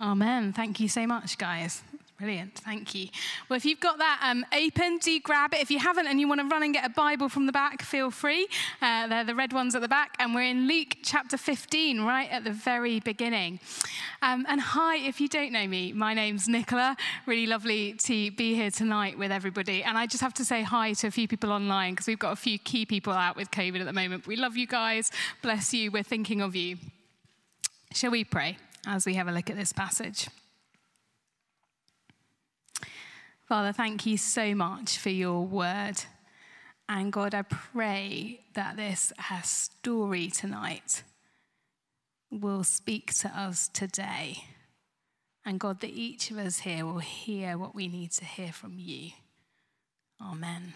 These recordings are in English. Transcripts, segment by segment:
Amen. Thank you so much, guys. Brilliant. Thank you. Well, if you've got that um, open, do grab it. If you haven't and you want to run and get a Bible from the back, feel free. Uh, they're the red ones at the back. And we're in Luke chapter 15, right at the very beginning. Um, and hi, if you don't know me, my name's Nicola. Really lovely to be here tonight with everybody. And I just have to say hi to a few people online because we've got a few key people out with COVID at the moment. We love you guys. Bless you. We're thinking of you. Shall we pray? As we have a look at this passage. Father, thank you so much for your word. And God, I pray that this story tonight will speak to us today. And God, that each of us here will hear what we need to hear from you. Amen.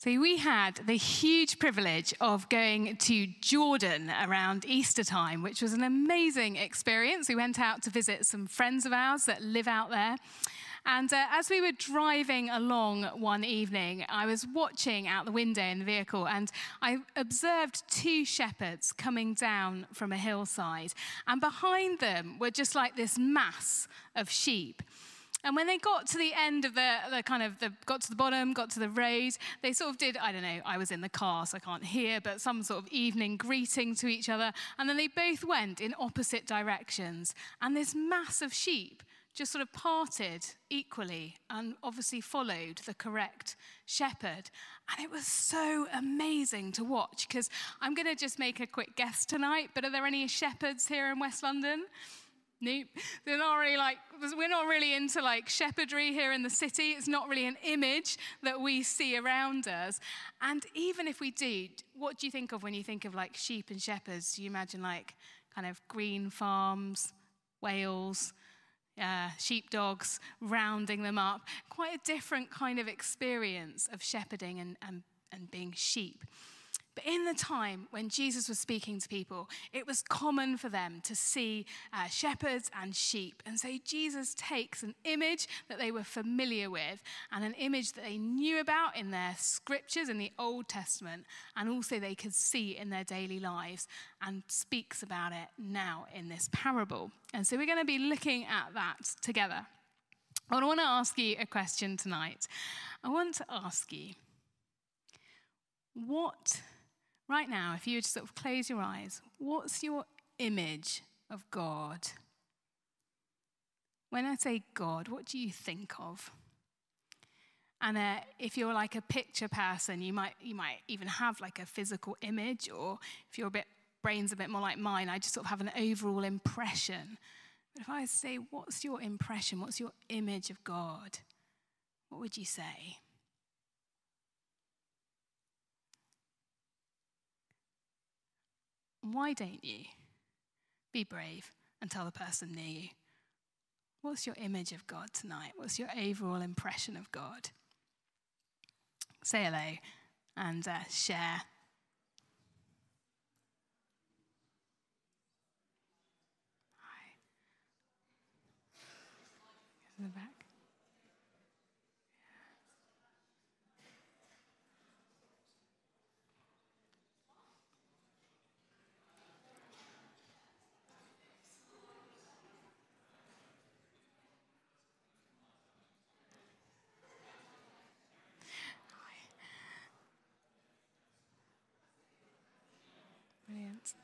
So, we had the huge privilege of going to Jordan around Easter time, which was an amazing experience. We went out to visit some friends of ours that live out there. And uh, as we were driving along one evening, I was watching out the window in the vehicle and I observed two shepherds coming down from a hillside. And behind them were just like this mass of sheep. And when they got to the end of the, the kind of, the, got to the bottom, got to the road, they sort of did, I don't know, I was in the car, so I can't hear, but some sort of evening greeting to each other. And then they both went in opposite directions. And this mass of sheep just sort of parted equally and obviously followed the correct shepherd. And it was so amazing to watch because I'm going to just make a quick guess tonight, but are there any shepherds here in West London? Nope. They're not really like, we're not really into like shepherdry here in the city. It's not really an image that we see around us. And even if we do, what do you think of when you think of like sheep and shepherds? Do you imagine like kind of green farms, Wales, uh, sheepdogs rounding them up? Quite a different kind of experience of shepherding and, and, and being sheep. But in the time when Jesus was speaking to people, it was common for them to see uh, shepherds and sheep. And so Jesus takes an image that they were familiar with and an image that they knew about in their scriptures in the Old Testament, and also they could see in their daily lives, and speaks about it now in this parable. And so we're going to be looking at that together. But I want to ask you a question tonight. I want to ask you, what right now, if you would sort of close your eyes, what's your image of God? When I say God, what do you think of? And uh, if you're like a picture person, you might, you might even have like a physical image, or if your brain's a bit more like mine, I just sort of have an overall impression. But if I say, what's your impression? What's your image of God? What would you say? Why don't you be brave and tell the person near you? What's your image of God tonight? What's your overall impression of God? Say hello and uh, share. Hi. In the back. Brilliant.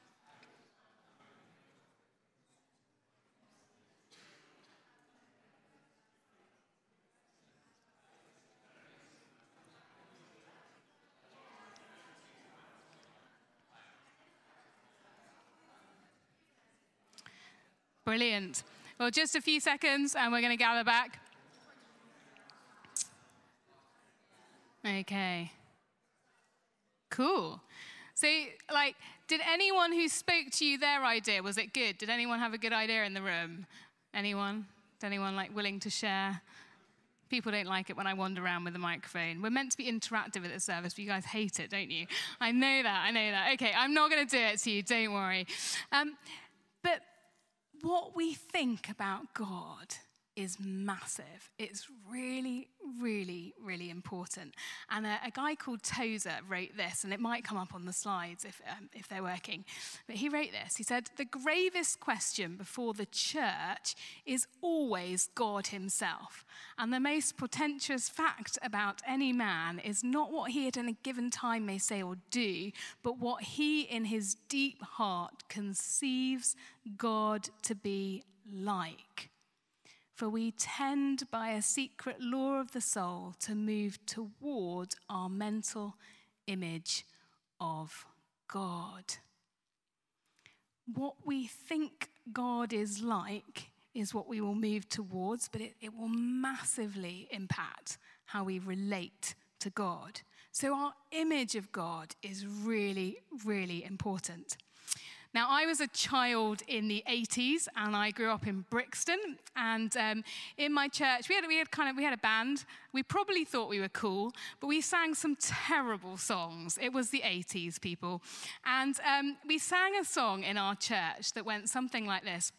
Brilliant. Well, just a few seconds and we're going to gather back. Okay. Cool. So, like, did anyone who spoke to you their idea, was it good? Did anyone have a good idea in the room? Anyone? Anyone like willing to share? People don't like it when I wander around with a microphone. We're meant to be interactive at the service, but you guys hate it, don't you? I know that, I know that. Okay, I'm not going to do it to you, don't worry. Um, but what we think about God is massive. It's really, really, really important. And a, a guy called Tozer wrote this, and it might come up on the slides if, um, if they're working. But he wrote this. He said, The gravest question before the church is always God himself. And the most portentous fact about any man is not what he at any given time may say or do, but what he in his deep heart conceives God to be like. For we tend by a secret law of the soul to move toward our mental image of God. What we think God is like is what we will move towards, but it, it will massively impact how we relate to God. So, our image of God is really, really important. Now, I was a child in the 80s, and I grew up in Brixton. And um, in my church, we had, we had kind of we had a band. We probably thought we were cool, but we sang some terrible songs. It was the 80s, people, and um, we sang a song in our church that went something like this.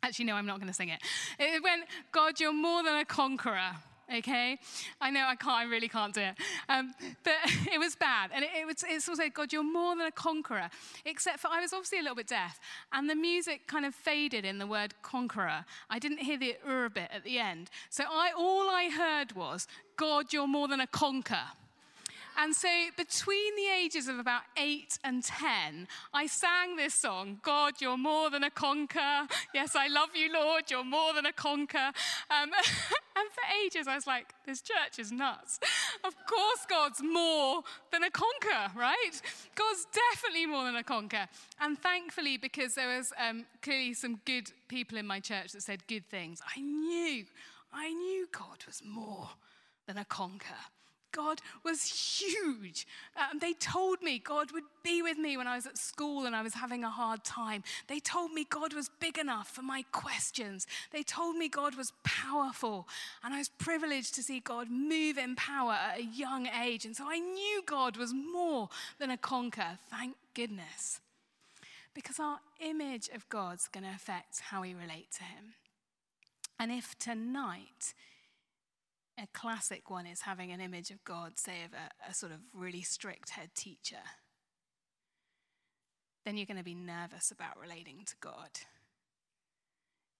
Actually, no, I'm not going to sing it. It went, God, you're more than a conqueror okay? I know I can't, I really can't do it. Um, but it was bad. And it, it was, it's also, God, you're more than a conqueror. Except for I was obviously a little bit deaf. And the music kind of faded in the word conqueror. I didn't hear the ur bit at the end. So I, all I heard was, God, you're more than a conquer. And so between the ages of about eight and 10, I sang this song God, you're more than a conqueror. Yes, I love you, Lord, you're more than a conqueror. Um, and for ages, I was like, this church is nuts. Of course, God's more than a conqueror, right? God's definitely more than a conqueror. And thankfully, because there was um, clearly some good people in my church that said good things, I knew, I knew God was more than a conqueror. God was huge. Um, they told me God would be with me when I was at school and I was having a hard time. They told me God was big enough for my questions. They told me God was powerful. And I was privileged to see God move in power at a young age. And so I knew God was more than a conqueror. Thank goodness. Because our image of God's going to affect how we relate to Him. And if tonight a classic one is having an image of God, say, of a, a sort of really strict head teacher. Then you're going to be nervous about relating to God.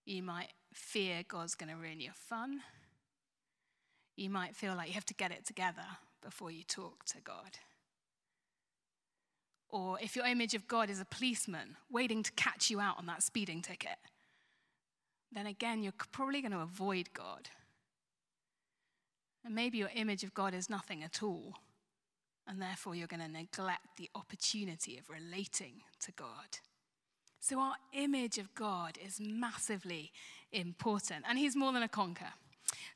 You might fear God's going to ruin your fun. You might feel like you have to get it together before you talk to God. Or if your image of God is a policeman waiting to catch you out on that speeding ticket, then again, you're probably going to avoid God. And maybe your image of God is nothing at all. And therefore, you're going to neglect the opportunity of relating to God. So, our image of God is massively important. And He's more than a conqueror.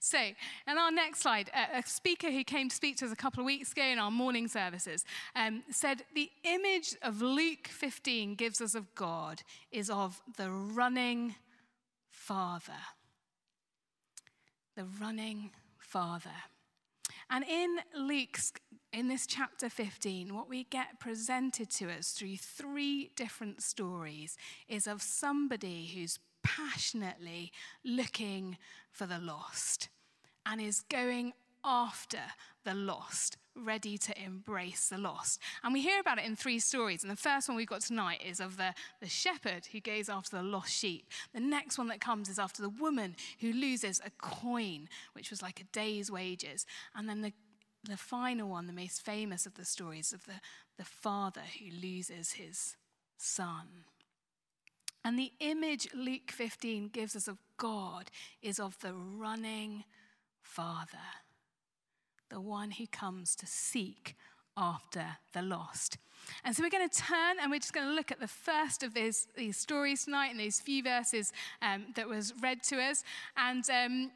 So, in our next slide, a speaker who came to speak to us a couple of weeks ago in our morning services um, said the image of Luke 15 gives us of God is of the running Father. The running Father. And in Luke's, in this chapter 15, what we get presented to us through three different stories is of somebody who's passionately looking for the lost and is going after the lost, ready to embrace the lost. And we hear about it in three stories. And the first one we've got tonight is of the, the shepherd who goes after the lost sheep. The next one that comes is after the woman who loses a coin, which was like a day's wages. And then the, the final one, the most famous of the stories, of the, the father who loses his son. And the image Luke 15 gives us of God is of the running father the one who comes to seek after the lost. And so we're going to turn and we're just going to look at the first of these, these stories tonight in these few verses um, that was read to us. And um,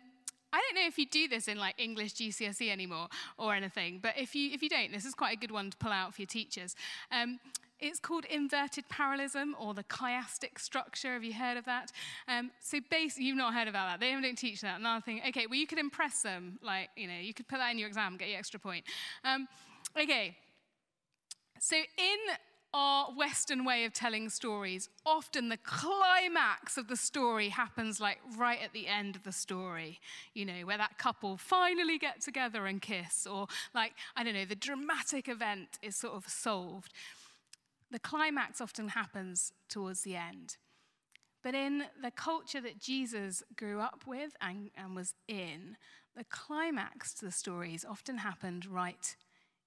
I don't know if you do this in like English GCSE anymore or anything, but if you, if you don't, this is quite a good one to pull out for your teachers. Um, it's called inverted parallelism or the chiastic structure. Have you heard of that? Um, so basically, you've not heard about that. They don't teach that. Another thing. Okay, well, you could impress them. Like, you know, you could put that in your exam, get your extra point. Um, okay. So in our Western way of telling stories, often the climax of the story happens like right at the end of the story, you know, where that couple finally get together and kiss, or like, I don't know, the dramatic event is sort of solved. The climax often happens towards the end. But in the culture that Jesus grew up with and, and was in, the climax to the stories often happened right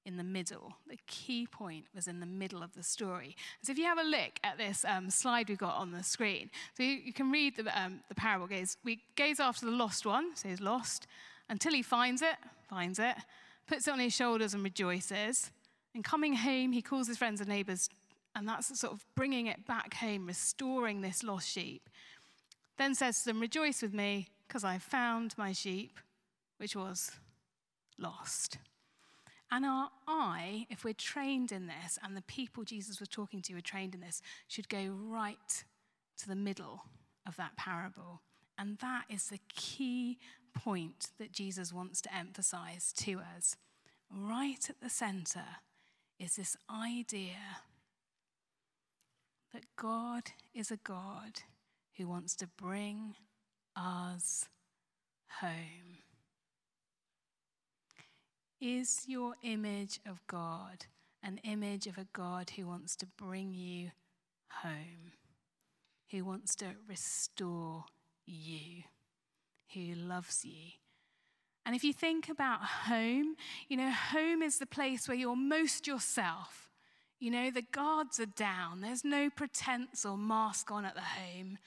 in the middle. The key point was in the middle of the story. So if you have a look at this um, slide we've got on the screen, so you, you can read the, um, the parable. Gaze, we gaze after the lost one, so he's lost, until he finds it, finds it, puts it on his shoulders and rejoices. And coming home, he calls his friends and neighbors, and that's sort of bringing it back home, restoring this lost sheep. Then says to them, Rejoice with me, because I found my sheep, which was lost. And our eye, if we're trained in this, and the people Jesus was talking to were trained in this, should go right to the middle of that parable. And that is the key point that Jesus wants to emphasize to us. Right at the center is this idea that God is a God who wants to bring us home. Is your image of God an image of a God who wants to bring you home, who wants to restore you, who loves you? And if you think about home, you know, home is the place where you're most yourself. You know, the guards are down, there's no pretense or mask on at the home.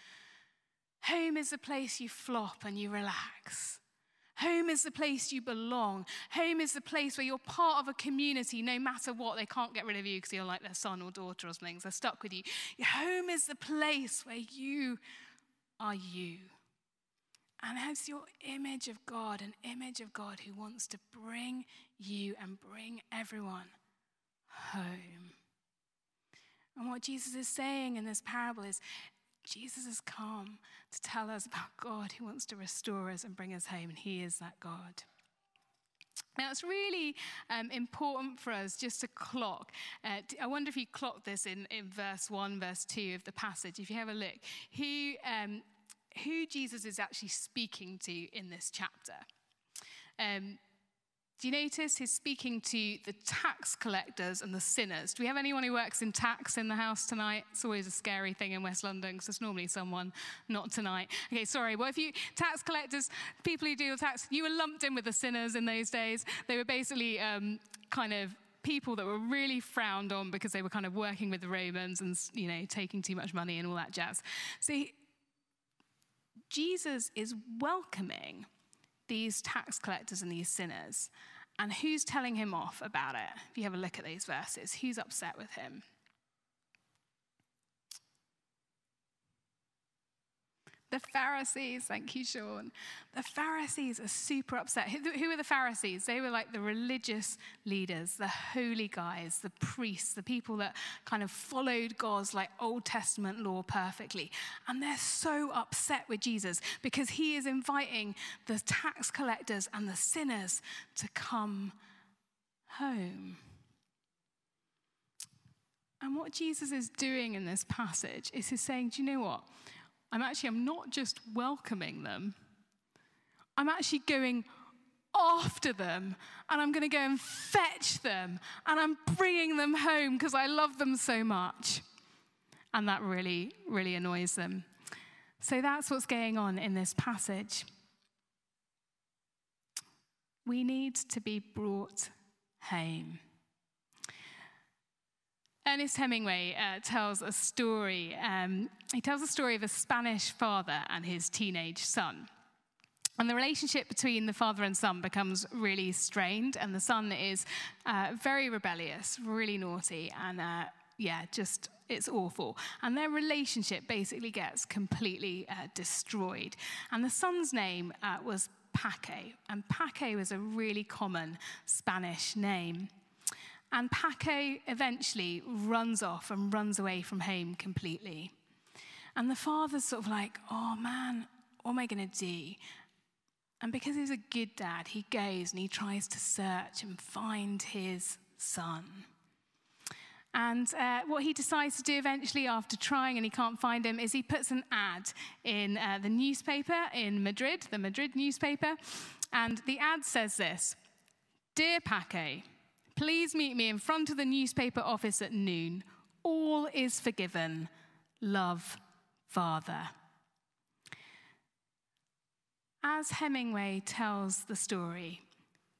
Home is the place you flop and you relax. Home is the place you belong. Home is the place where you're part of a community no matter what. They can't get rid of you because you're like their son or daughter or something. So they're stuck with you. Home is the place where you are you. And as your image of God, an image of God who wants to bring you and bring everyone home. And what Jesus is saying in this parable is Jesus has come to tell us about God who wants to restore us and bring us home, and He is that God. Now, it's really um, important for us just to clock. Uh, I wonder if you clock this in, in verse 1, verse 2 of the passage. If you have a look, who, um, who Jesus is actually speaking to in this chapter. Um, do you notice he's speaking to the tax collectors and the sinners? Do we have anyone who works in tax in the house tonight? It's always a scary thing in West London because it's normally someone, not tonight. Okay, sorry. Well, if you, tax collectors, people who deal with tax, you were lumped in with the sinners in those days. They were basically um, kind of people that were really frowned on because they were kind of working with the Romans and, you know, taking too much money and all that jazz. See, Jesus is welcoming these tax collectors and these sinners. And who's telling him off about it? If you have a look at these verses, who's upset with him? The Pharisees, thank you, Sean. The Pharisees are super upset. Who were the Pharisees? They were like the religious leaders, the holy guys, the priests, the people that kind of followed God's like Old Testament law perfectly. And they're so upset with Jesus because he is inviting the tax collectors and the sinners to come home. And what Jesus is doing in this passage is he's saying, Do you know what? I'm actually, I'm not just welcoming them, I'm actually going after them and I'm going to go and fetch them and I'm bringing them home because I love them so much. And that really, really annoys them. So that's what's going on in this passage. We need to be brought home. Ernest Hemingway uh, tells a story. Um, he tells a story of a Spanish father and his teenage son. And the relationship between the father and son becomes really strained, and the son is uh, very rebellious, really naughty, and uh, yeah, just it's awful. And their relationship basically gets completely uh, destroyed. And the son's name uh, was Paco, and Paco was a really common Spanish name. And Paco eventually runs off and runs away from home completely. And the father's sort of like, oh man, what am I going to do? And because he's a good dad, he goes and he tries to search and find his son. And uh, what he decides to do eventually, after trying and he can't find him, is he puts an ad in uh, the newspaper in Madrid, the Madrid newspaper. And the ad says this Dear Paco, please meet me in front of the newspaper office at noon. All is forgiven. Love, Father. As Hemingway tells the story,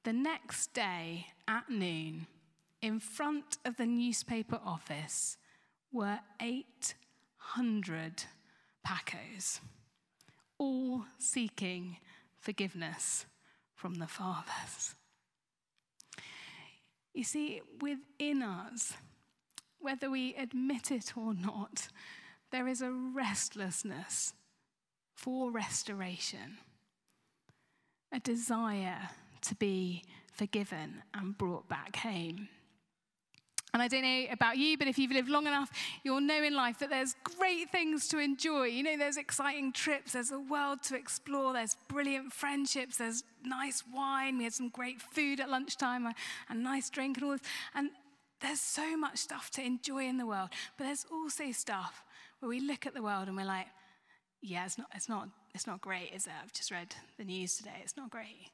the next day at noon, in front of the newspaper office were 800 Pacos, all seeking forgiveness from the fathers. You see, within us, whether we admit it or not, there is a restlessness for restoration, a desire to be forgiven and brought back home. And I don't know about you, but if you've lived long enough, you'll know in life that there's great things to enjoy. You know, there's exciting trips, there's a world to explore, there's brilliant friendships, there's nice wine. We had some great food at lunchtime, a, nice drink, and all this. And there's so much stuff to enjoy in the world. But there's also stuff where we look at the world and we're like, yeah, it's not, it's not, it's not great, is it? I've just read the news today. It's not great.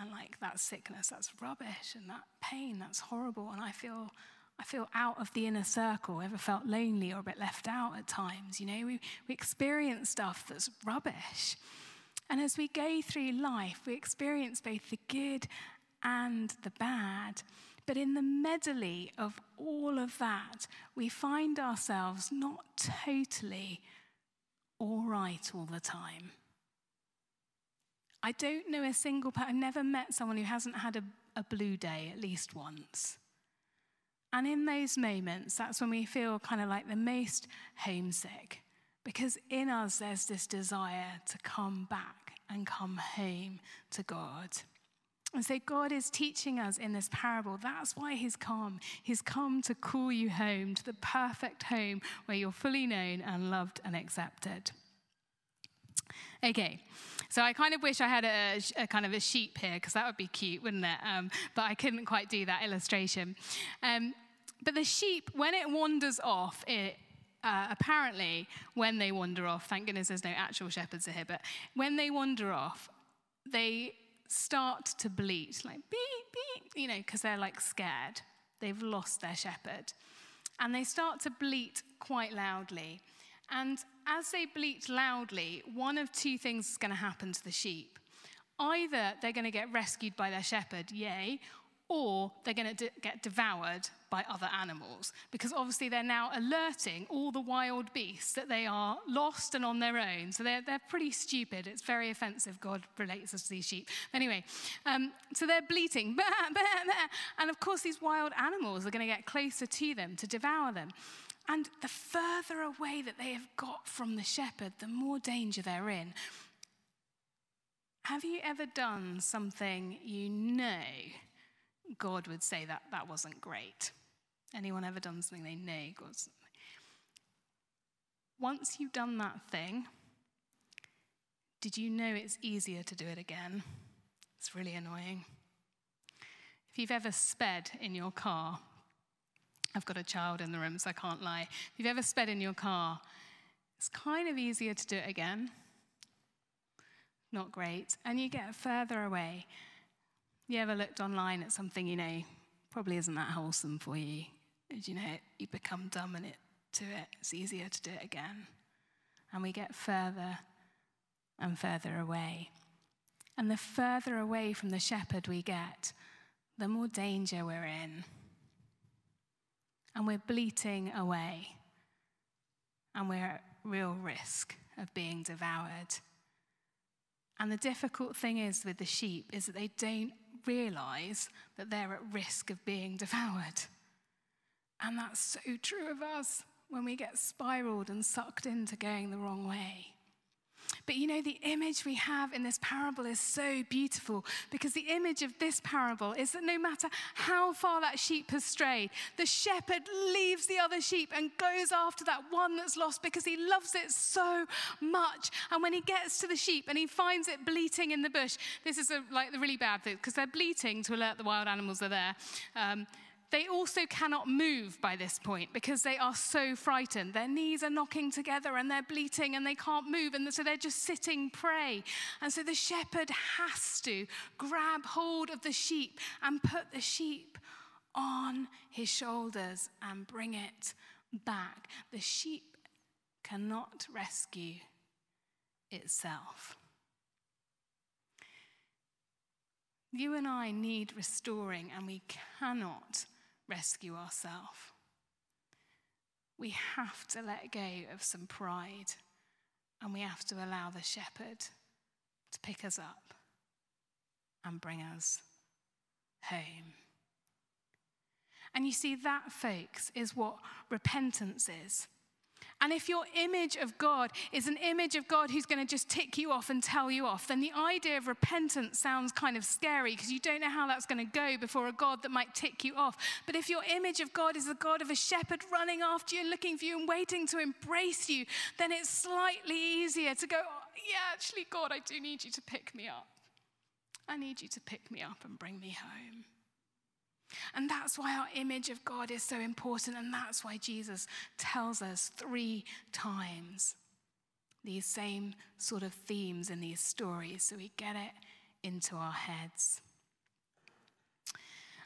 And like that sickness, that's rubbish, and that pain, that's horrible. And I feel, I feel out of the inner circle. Ever felt lonely or a bit left out at times? You know, we, we experience stuff that's rubbish. And as we go through life, we experience both the good and the bad. But in the medley of all of that, we find ourselves not totally all right all the time. I don't know a single person, I've never met someone who hasn't had a, a blue day at least once. And in those moments, that's when we feel kind of like the most homesick. Because in us, there's this desire to come back and come home to God. And so God is teaching us in this parable. That's why He's come. He's come to call you home, to the perfect home where you're fully known and loved and accepted. Okay, so I kind of wish I had a, a kind of a sheep here because that would be cute, wouldn't it? Um, but I couldn't quite do that illustration. Um, but the sheep, when it wanders off, it, uh, apparently, when they wander off, thank goodness there's no actual shepherds here, but when they wander off, they start to bleat, like beep, beep, you know, because they're like scared. They've lost their shepherd. And they start to bleat quite loudly. And as they bleat loudly, one of two things is going to happen to the sheep. Either they're going to get rescued by their shepherd, yay, or they're going to de- get devoured by other animals. Because obviously they're now alerting all the wild beasts that they are lost and on their own. So they're, they're pretty stupid. It's very offensive. God relates us to these sheep. Anyway, um, so they're bleating, bah, bah, bah. and of course these wild animals are going to get closer to them to devour them. And the further away that they have got from the shepherd, the more danger they're in. Have you ever done something you know God would say that that wasn't great? Anyone ever done something they God's. Once you've done that thing, did you know it's easier to do it again? It's really annoying. If you've ever sped in your car, I've got a child in the room, so I can't lie. If you've ever sped in your car, it's kind of easier to do it again. Not great. And you get further away. You ever looked online at something you know probably isn't that wholesome for you? As you know, you become dominant to it. It's easier to do it again. And we get further and further away. And the further away from the shepherd we get, the more danger we're in and we're bleating away, and we're at real risk of being devoured. And the difficult thing is with the sheep is that they don't realize that they're at risk of being devoured. And that's so true of us when we get spiraled and sucked into going the wrong way. But you know, the image we have in this parable is so beautiful because the image of this parable is that no matter how far that sheep has strayed, the shepherd leaves the other sheep and goes after that one that's lost because he loves it so much. And when he gets to the sheep and he finds it bleating in the bush, this is a, like the really bad thing because they're bleating to alert the wild animals are there. Um, they also cannot move by this point because they are so frightened. Their knees are knocking together and they're bleating and they can't move. And so they're just sitting prey. And so the shepherd has to grab hold of the sheep and put the sheep on his shoulders and bring it back. The sheep cannot rescue itself. You and I need restoring, and we cannot rescue ourselves. We have to let go of some pride, and we have to allow the shepherd to pick us up and bring us home. And you see, that, folks, is what repentance is. And if your image of God is an image of God who's going to just tick you off and tell you off, then the idea of repentance sounds kind of scary because you don't know how that's going to go before a God that might tick you off. But if your image of God is the God of a shepherd running after you and looking for you and waiting to embrace you, then it's slightly easier to go, oh, yeah, actually, God, I do need you to pick me up. I need you to pick me up and bring me home. And that's why our image of God is so important. And that's why Jesus tells us three times these same sort of themes in these stories so we get it into our heads.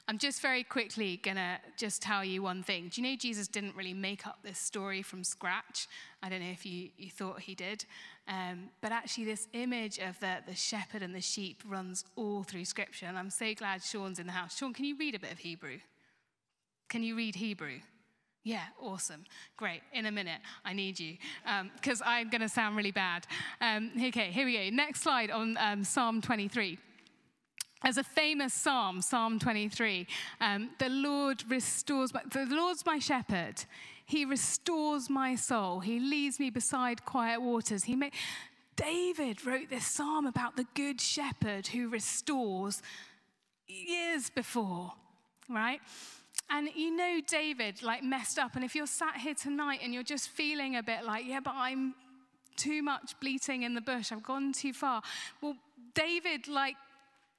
I'm just very quickly going to just tell you one thing. Do you know Jesus didn't really make up this story from scratch? I don't know if you, you thought he did. Um, but actually, this image of the, the shepherd and the sheep runs all through Scripture. And I'm so glad Sean's in the house. Sean, can you read a bit of Hebrew? Can you read Hebrew? Yeah, awesome. Great. In a minute, I need you because um, I'm going to sound really bad. Um, okay, here we go. Next slide on um, Psalm 23. As a famous psalm, Psalm 23, um, the Lord restores, my, the Lord's my shepherd. He restores my soul. He leads me beside quiet waters. He may, David wrote this psalm about the good shepherd who restores years before, right? And you know David like messed up. And if you're sat here tonight and you're just feeling a bit like, yeah, but I'm too much bleating in the bush, I've gone too far. Well, David like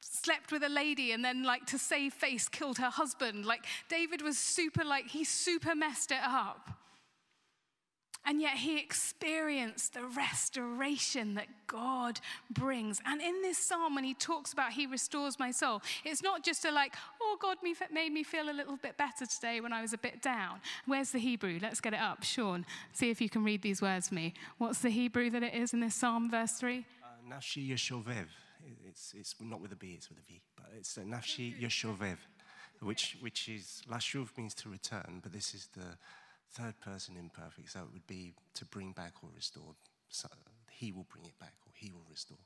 slept with a lady and then like to save face killed her husband like david was super like he super messed it up and yet he experienced the restoration that God brings. And in this psalm, when he talks about he restores my soul, it's not just a like, oh, God made me feel a little bit better today when I was a bit down. Where's the Hebrew? Let's get it up. Sean, see if you can read these words for me. What's the Hebrew that it is in this psalm, verse 3? Uh, Nafshi Yeshovev. It's, it's not with a B, it's with a V. But it's uh, Nafshi Yeshovev, which, which is, Lashuv means to return, but this is the third person imperfect. So it would be to bring back or restore. So he will bring it back or he will restore.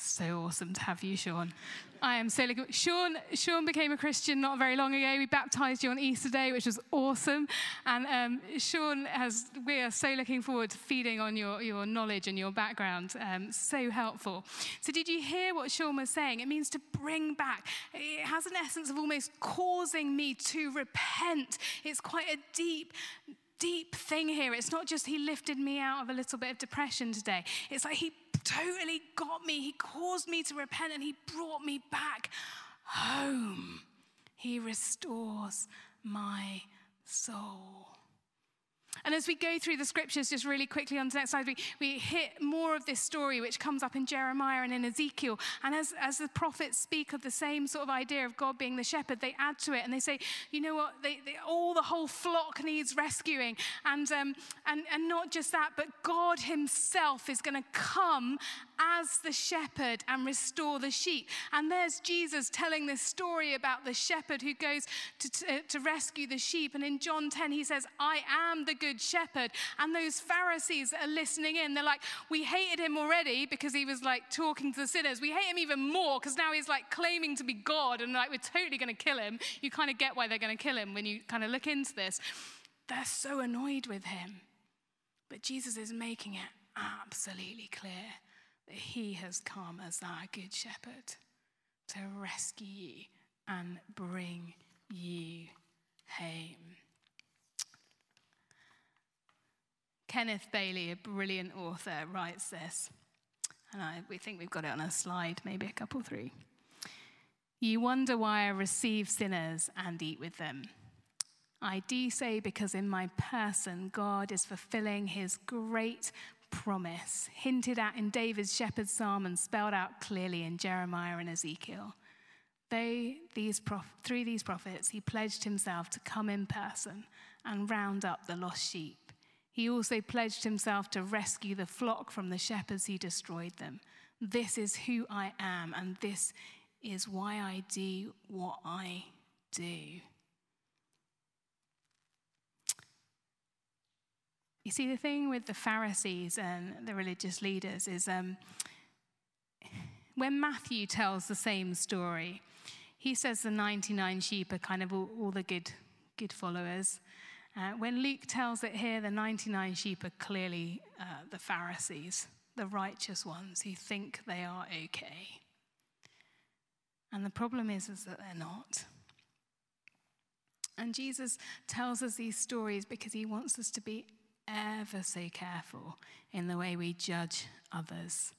So awesome to have you, Sean. I am so looking. Sean, Sean became a Christian not very long ago. We baptized you on Easter Day, which was awesome. And um, Sean has. We are so looking forward to feeding on your, your knowledge and your background. Um, so helpful. So, did you hear what Sean was saying? It means to bring back. It has an essence of almost causing me to repent. It's quite a deep deep thing here. It's not just he lifted me out of a little bit of depression today. It's like he totally got me. He caused me to repent and he brought me back home. He restores my soul. And as we go through the scriptures, just really quickly on the next slide, we, we hit more of this story which comes up in Jeremiah and in Ezekiel. And as, as the prophets speak of the same sort of idea of God being the shepherd, they add to it and they say, you know what, they, they, all the whole flock needs rescuing. And, um, and, and not just that, but God Himself is going to come as the shepherd and restore the sheep. And there's Jesus telling this story about the shepherd who goes to, to, to rescue the sheep. And in John 10, he says, I am the good shepherd. And those Pharisees are listening in. They're like, We hated him already because he was like talking to the sinners. We hate him even more because now he's like claiming to be God and like we're totally going to kill him. You kind of get why they're going to kill him when you kind of look into this. They're so annoyed with him. But Jesus is making it absolutely clear that he has come as our good shepherd to rescue you and bring you home. Kenneth Bailey, a brilliant author, writes this, and I, we think we've got it on a slide, maybe a couple, three. You wonder why I receive sinners and eat with them. I do so because in my person, God is fulfilling his great promise, hinted at in David's shepherd's psalm and spelled out clearly in Jeremiah and Ezekiel. These prof- through these prophets, he pledged himself to come in person and round up the lost sheep. He also pledged himself to rescue the flock from the shepherds who destroyed them. This is who I am, and this is why I do what I do. You see, the thing with the Pharisees and the religious leaders is um, when Matthew tells the same story, he says the 99 sheep are kind of all, all the good, good followers. Uh, when Luke tells it here, the 99 sheep are clearly uh, the Pharisees, the righteous ones who think they are okay. And the problem is, is that they're not. And Jesus tells us these stories because he wants us to be ever so careful in the way we judge others.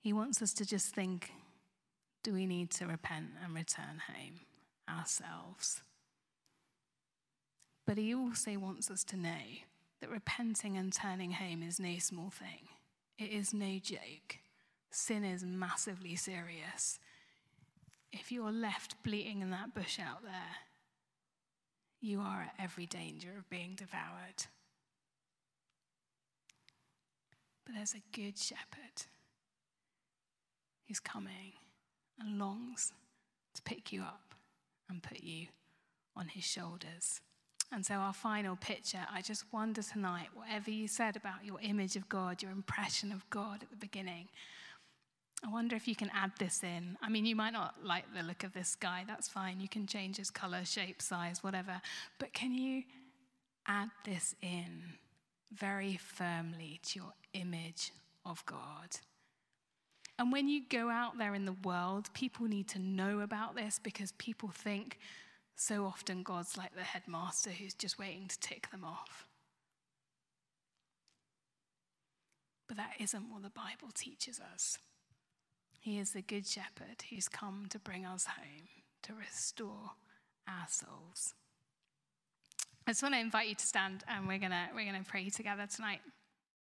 He wants us to just think do we need to repent and return home ourselves? But he also wants us to know that repenting and turning home is no small thing. It is no joke. Sin is massively serious. If you're left bleating in that bush out there, you are at every danger of being devoured. But there's a good shepherd who's coming and longs to pick you up and put you on his shoulders. And so, our final picture, I just wonder tonight, whatever you said about your image of God, your impression of God at the beginning, I wonder if you can add this in. I mean, you might not like the look of this guy, that's fine. You can change his color, shape, size, whatever. But can you add this in very firmly to your image of God? And when you go out there in the world, people need to know about this because people think so often God's like the headmaster who's just waiting to tick them off. But that isn't what the Bible teaches us. He is the good shepherd who's come to bring us home, to restore our souls. I just want to invite you to stand and we're going to we're going to pray together tonight.